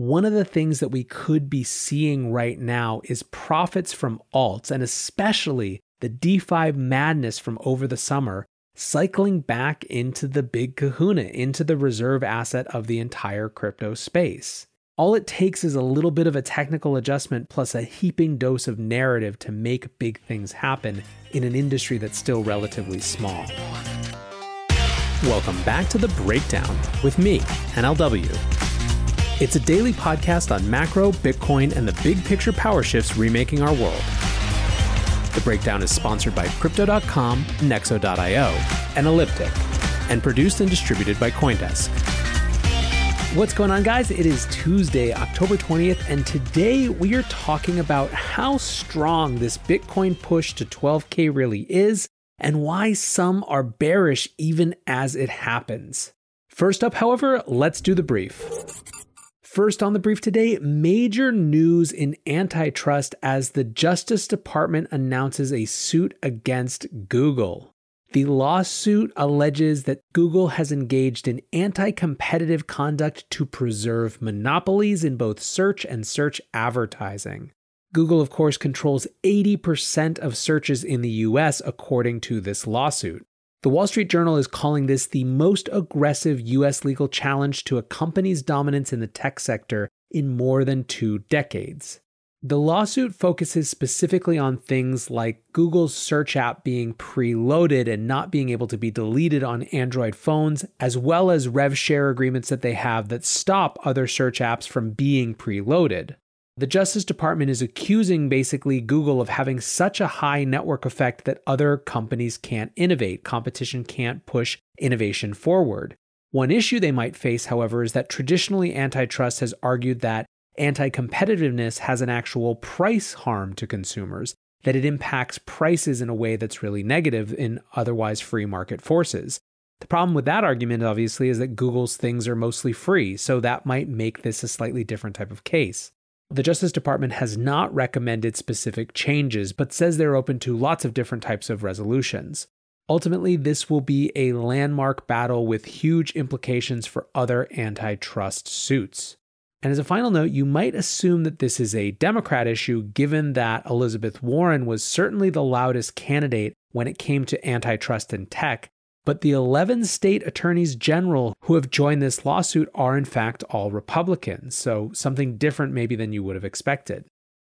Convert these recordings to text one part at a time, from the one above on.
one of the things that we could be seeing right now is profits from alts, and especially the DeFi madness from over the summer, cycling back into the big kahuna, into the reserve asset of the entire crypto space. All it takes is a little bit of a technical adjustment plus a heaping dose of narrative to make big things happen in an industry that's still relatively small. Welcome back to The Breakdown with me, NLW. It's a daily podcast on macro, Bitcoin, and the big picture power shifts remaking our world. The Breakdown is sponsored by Crypto.com, Nexo.io, and Elliptic, and produced and distributed by Coindesk. What's going on, guys? It is Tuesday, October 20th, and today we are talking about how strong this Bitcoin push to 12K really is and why some are bearish even as it happens. First up, however, let's do the brief. First on the brief today, major news in antitrust as the Justice Department announces a suit against Google. The lawsuit alleges that Google has engaged in anti competitive conduct to preserve monopolies in both search and search advertising. Google, of course, controls 80% of searches in the US, according to this lawsuit. The Wall Street Journal is calling this the most aggressive US legal challenge to a company's dominance in the tech sector in more than two decades. The lawsuit focuses specifically on things like Google's search app being preloaded and not being able to be deleted on Android phones, as well as rev share agreements that they have that stop other search apps from being preloaded. The Justice Department is accusing basically Google of having such a high network effect that other companies can't innovate. Competition can't push innovation forward. One issue they might face, however, is that traditionally antitrust has argued that anti competitiveness has an actual price harm to consumers, that it impacts prices in a way that's really negative in otherwise free market forces. The problem with that argument, obviously, is that Google's things are mostly free, so that might make this a slightly different type of case. The Justice Department has not recommended specific changes, but says they're open to lots of different types of resolutions. Ultimately, this will be a landmark battle with huge implications for other antitrust suits. And as a final note, you might assume that this is a Democrat issue, given that Elizabeth Warren was certainly the loudest candidate when it came to antitrust and tech. But the 11 state attorneys general who have joined this lawsuit are, in fact, all Republicans. So, something different maybe than you would have expected.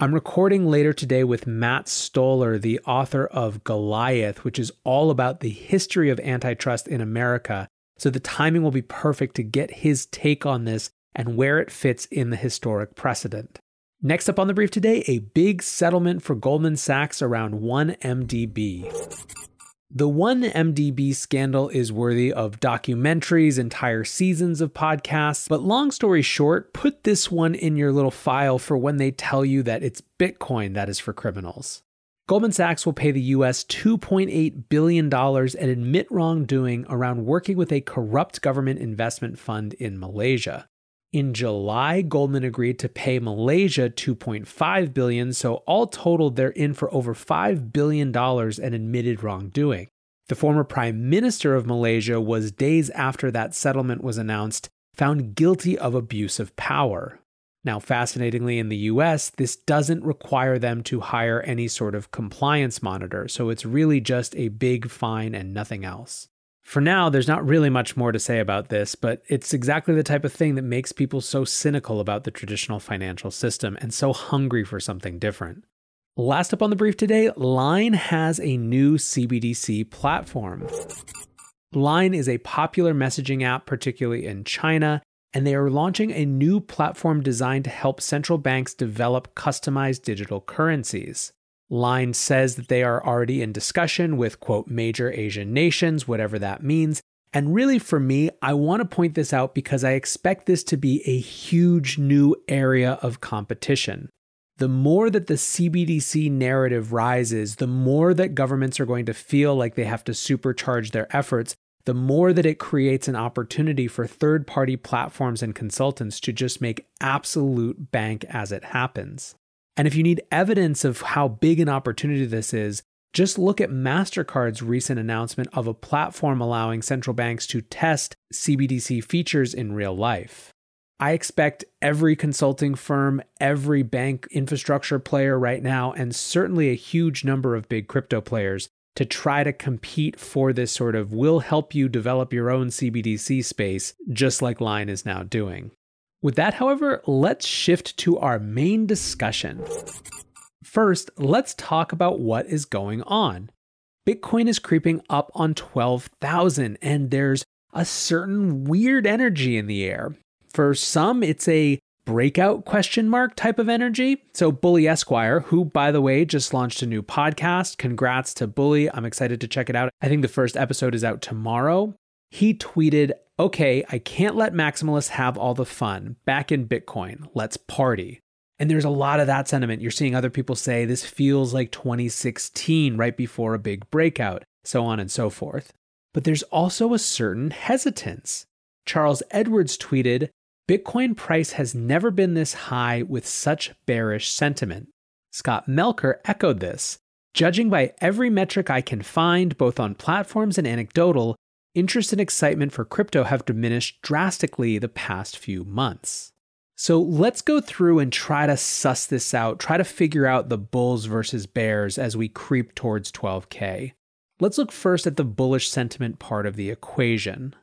I'm recording later today with Matt Stoller, the author of Goliath, which is all about the history of antitrust in America. So, the timing will be perfect to get his take on this and where it fits in the historic precedent. Next up on the brief today, a big settlement for Goldman Sachs around 1MDB. The 1MDB scandal is worthy of documentaries, entire seasons of podcasts, but long story short, put this one in your little file for when they tell you that it's Bitcoin that is for criminals. Goldman Sachs will pay the US $2.8 billion and admit wrongdoing around working with a corrupt government investment fund in Malaysia. In July, Goldman agreed to pay Malaysia 2.5 billion, so all totaled they're in for over 5 billion dollars and admitted wrongdoing. The former prime minister of Malaysia was days after that settlement was announced found guilty of abuse of power. Now, fascinatingly, in the US, this doesn't require them to hire any sort of compliance monitor, so it's really just a big fine and nothing else. For now, there's not really much more to say about this, but it's exactly the type of thing that makes people so cynical about the traditional financial system and so hungry for something different. Last up on the brief today, Line has a new CBDC platform. Line is a popular messaging app, particularly in China, and they are launching a new platform designed to help central banks develop customized digital currencies. Line says that they are already in discussion with, quote, major Asian nations, whatever that means. And really, for me, I want to point this out because I expect this to be a huge new area of competition. The more that the CBDC narrative rises, the more that governments are going to feel like they have to supercharge their efforts, the more that it creates an opportunity for third party platforms and consultants to just make absolute bank as it happens. And if you need evidence of how big an opportunity this is, just look at MasterCard's recent announcement of a platform allowing central banks to test CBDC features in real life. I expect every consulting firm, every bank infrastructure player right now, and certainly a huge number of big crypto players to try to compete for this sort of will help you develop your own CBDC space, just like Line is now doing. With that, however, let's shift to our main discussion. First, let's talk about what is going on. Bitcoin is creeping up on 12,000, and there's a certain weird energy in the air. For some, it's a breakout question mark type of energy. So Bully Esquire, who by the way just launched a new podcast, congrats to Bully. I'm excited to check it out. I think the first episode is out tomorrow. He tweeted, "Okay, I can't let maximalists have all the fun. Back in Bitcoin, let's party." And there's a lot of that sentiment. You're seeing other people say this feels like 2016 right before a big breakout, so on and so forth. But there's also a certain hesitance. Charles Edwards tweeted, Bitcoin price has never been this high with such bearish sentiment. Scott Melker echoed this. Judging by every metric I can find, both on platforms and anecdotal, interest and excitement for crypto have diminished drastically the past few months. So let's go through and try to suss this out, try to figure out the bulls versus bears as we creep towards 12K. Let's look first at the bullish sentiment part of the equation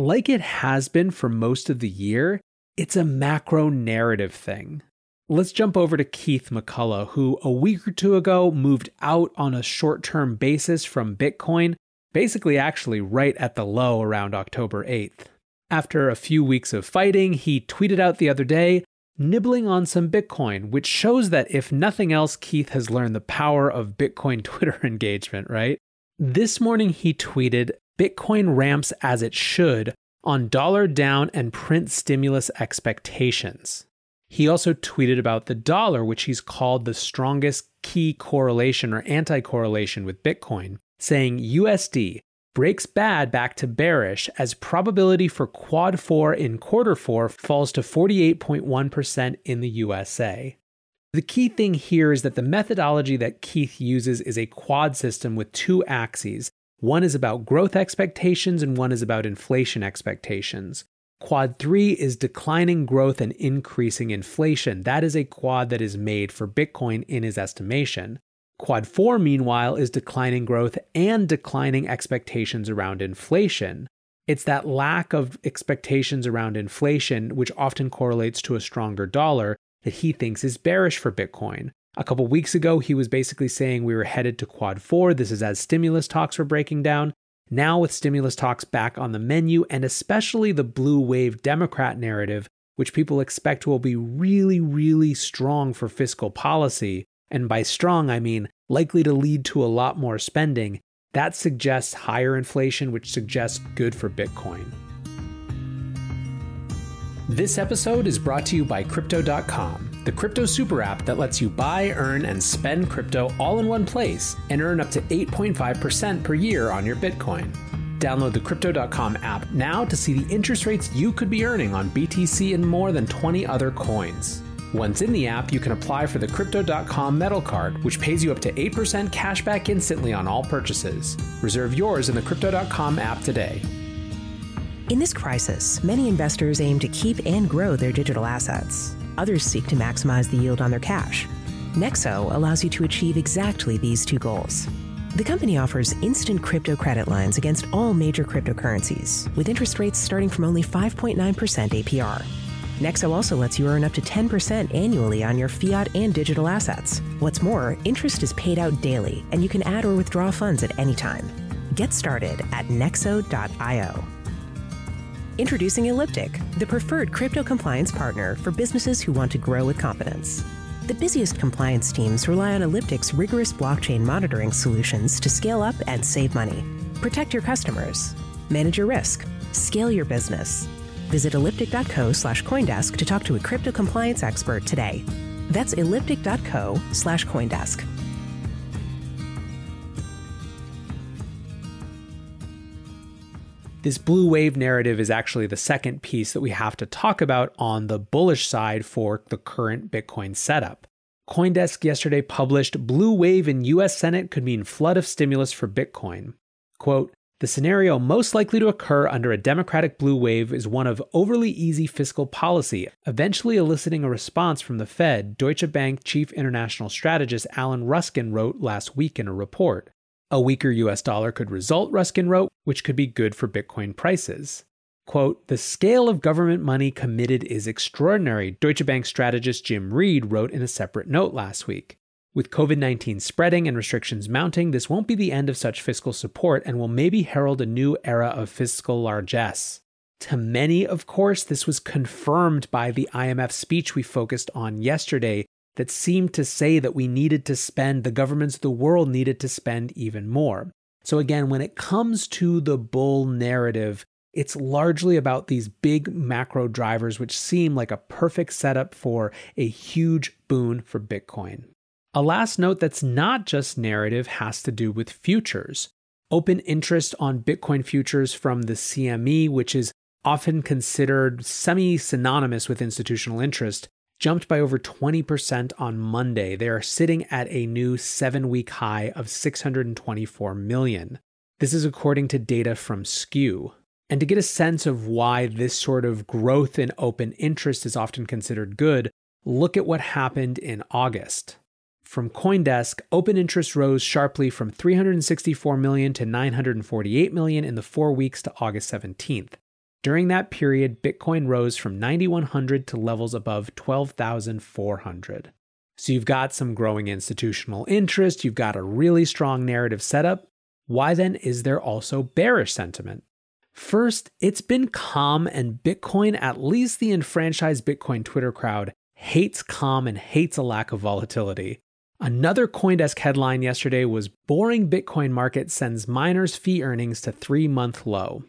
like it has been for most of the year, it's a macro narrative thing. Let's jump over to Keith McCullough, who a week or two ago moved out on a short term basis from Bitcoin, basically, actually, right at the low around October 8th. After a few weeks of fighting, he tweeted out the other day, nibbling on some Bitcoin, which shows that if nothing else, Keith has learned the power of Bitcoin Twitter engagement, right? This morning he tweeted, Bitcoin ramps as it should on dollar down and print stimulus expectations. He also tweeted about the dollar, which he's called the strongest key correlation or anti correlation with Bitcoin, saying USD breaks bad back to bearish as probability for quad 4 in quarter 4 falls to 48.1% in the USA. The key thing here is that the methodology that Keith uses is a quad system with two axes, one is about growth expectations and one is about inflation expectations. Quad 3 is declining growth and increasing inflation. That is a quad that is made for Bitcoin in his estimation. Quad 4, meanwhile, is declining growth and declining expectations around inflation. It's that lack of expectations around inflation, which often correlates to a stronger dollar, that he thinks is bearish for Bitcoin. A couple weeks ago, he was basically saying we were headed to Quad 4. This is as stimulus talks were breaking down. Now, with stimulus talks back on the menu, and especially the blue wave Democrat narrative, which people expect will be really, really strong for fiscal policy, and by strong, I mean likely to lead to a lot more spending, that suggests higher inflation, which suggests good for Bitcoin. This episode is brought to you by Crypto.com the crypto super app that lets you buy, earn, and spend crypto all in one place and earn up to 8.5% per year on your Bitcoin. Download the Crypto.com app now to see the interest rates you could be earning on BTC and more than 20 other coins. Once in the app, you can apply for the Crypto.com metal card, which pays you up to 8% cash back instantly on all purchases. Reserve yours in the Crypto.com app today. In this crisis, many investors aim to keep and grow their digital assets. Others seek to maximize the yield on their cash. Nexo allows you to achieve exactly these two goals. The company offers instant crypto credit lines against all major cryptocurrencies, with interest rates starting from only 5.9% APR. Nexo also lets you earn up to 10% annually on your fiat and digital assets. What's more, interest is paid out daily, and you can add or withdraw funds at any time. Get started at nexo.io. Introducing Elliptic, the preferred crypto compliance partner for businesses who want to grow with confidence. The busiest compliance teams rely on Elliptic's rigorous blockchain monitoring solutions to scale up and save money. Protect your customers, manage your risk, scale your business. Visit elliptic.co slash Coindesk to talk to a crypto compliance expert today. That's elliptic.co slash Coindesk. This blue wave narrative is actually the second piece that we have to talk about on the bullish side for the current Bitcoin setup. Coindesk yesterday published Blue wave in US Senate could mean flood of stimulus for Bitcoin. Quote, The scenario most likely to occur under a Democratic blue wave is one of overly easy fiscal policy, eventually eliciting a response from the Fed, Deutsche Bank chief international strategist Alan Ruskin wrote last week in a report. A weaker US dollar could result, Ruskin wrote, which could be good for Bitcoin prices. Quote, the scale of government money committed is extraordinary, Deutsche Bank strategist Jim Reid wrote in a separate note last week. With COVID 19 spreading and restrictions mounting, this won't be the end of such fiscal support and will maybe herald a new era of fiscal largesse. To many, of course, this was confirmed by the IMF speech we focused on yesterday that seemed to say that we needed to spend, the governments of the world needed to spend even more. So, again, when it comes to the bull narrative, it's largely about these big macro drivers, which seem like a perfect setup for a huge boon for Bitcoin. A last note that's not just narrative has to do with futures. Open interest on Bitcoin futures from the CME, which is often considered semi synonymous with institutional interest, jumped by over 20% on Monday. They are sitting at a new seven week high of 624 million. This is according to data from Skew. And to get a sense of why this sort of growth in open interest is often considered good, look at what happened in August. From Coindesk, open interest rose sharply from 364 million to 948 million in the 4 weeks to August 17th. During that period, Bitcoin rose from 9100 to levels above 12,400. So you've got some growing institutional interest, you've got a really strong narrative setup. Why then is there also bearish sentiment? First, it's been calm, and Bitcoin, at least the enfranchised Bitcoin Twitter crowd, hates calm and hates a lack of volatility. Another Coindesk headline yesterday was Boring Bitcoin market sends miners' fee earnings to three month low.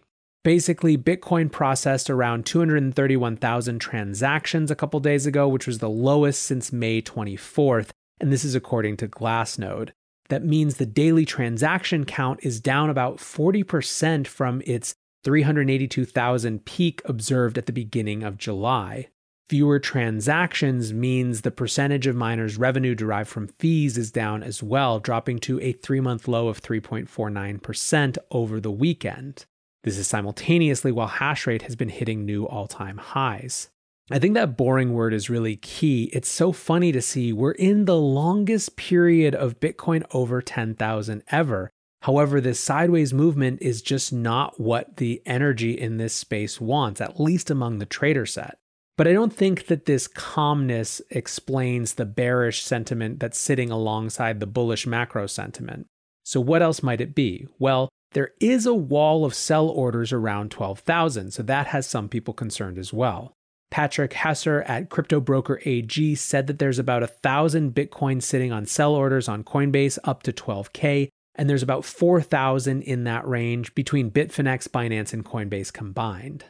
Basically, Bitcoin processed around 231,000 transactions a couple days ago, which was the lowest since May 24th, and this is according to Glassnode. That means the daily transaction count is down about 40% from its 382,000 peak observed at the beginning of July fewer transactions means the percentage of miners' revenue derived from fees is down as well, dropping to a three month low of 3.49% over the weekend. This is simultaneously while hash rate has been hitting new all time highs. I think that boring word is really key. It's so funny to see we're in the longest period of Bitcoin over 10,000 ever. However, this sideways movement is just not what the energy in this space wants, at least among the trader set. But I don't think that this calmness explains the bearish sentiment that's sitting alongside the bullish macro sentiment. So, what else might it be? Well, there is a wall of sell orders around 12,000, so that has some people concerned as well. Patrick Heusser at Crypto Broker AG said that there's about a thousand Bitcoin sitting on sell orders on Coinbase up to 12K, and there's about 4,000 in that range between Bitfinex, Binance, and Coinbase combined.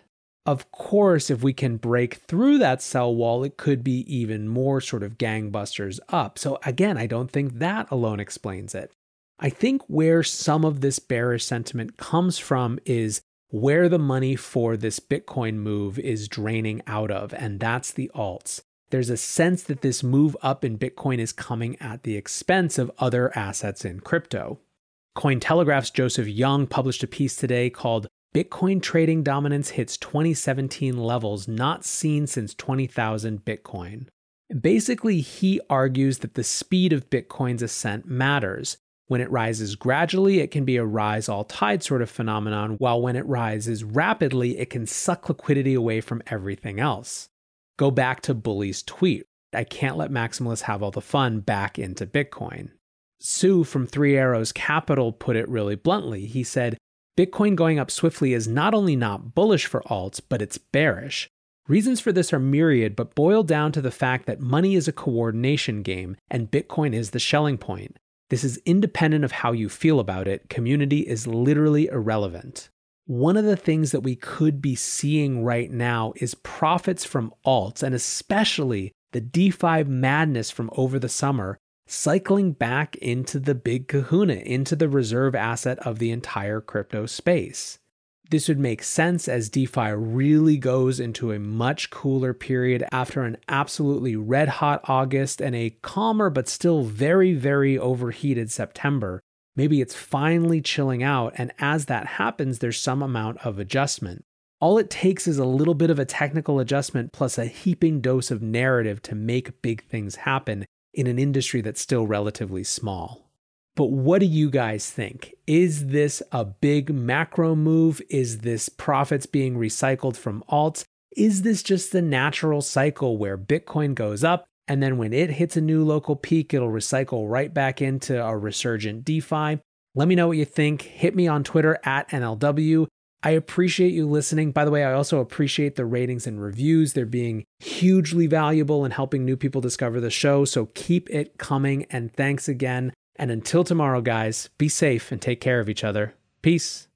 Of course, if we can break through that sell wall, it could be even more sort of gangbusters up. So, again, I don't think that alone explains it. I think where some of this bearish sentiment comes from is where the money for this Bitcoin move is draining out of, and that's the alts. There's a sense that this move up in Bitcoin is coming at the expense of other assets in crypto. Cointelegraph's Joseph Young published a piece today called Bitcoin trading dominance hits 2017 levels not seen since 20,000 Bitcoin. Basically, he argues that the speed of Bitcoin's ascent matters. When it rises gradually, it can be a rise all tide sort of phenomenon, while when it rises rapidly, it can suck liquidity away from everything else. Go back to Bully's tweet I can't let maximalists have all the fun back into Bitcoin. Su from Three Arrows Capital put it really bluntly. He said, Bitcoin going up swiftly is not only not bullish for alts, but it's bearish. Reasons for this are myriad, but boil down to the fact that money is a coordination game and Bitcoin is the Schelling point. This is independent of how you feel about it. Community is literally irrelevant. One of the things that we could be seeing right now is profits from alts, and especially the DeFi madness from over the summer, cycling back into the big kahuna, into the reserve asset of the entire crypto space. This would make sense as DeFi really goes into a much cooler period after an absolutely red hot August and a calmer but still very, very overheated September. Maybe it's finally chilling out, and as that happens, there's some amount of adjustment. All it takes is a little bit of a technical adjustment plus a heaping dose of narrative to make big things happen in an industry that's still relatively small. But what do you guys think? Is this a big macro move? Is this profits being recycled from alts? Is this just the natural cycle where Bitcoin goes up and then when it hits a new local peak, it'll recycle right back into a resurgent DeFi? Let me know what you think. Hit me on Twitter at NLW. I appreciate you listening. By the way, I also appreciate the ratings and reviews. They're being hugely valuable in helping new people discover the show. So keep it coming. And thanks again. And until tomorrow, guys, be safe and take care of each other. Peace.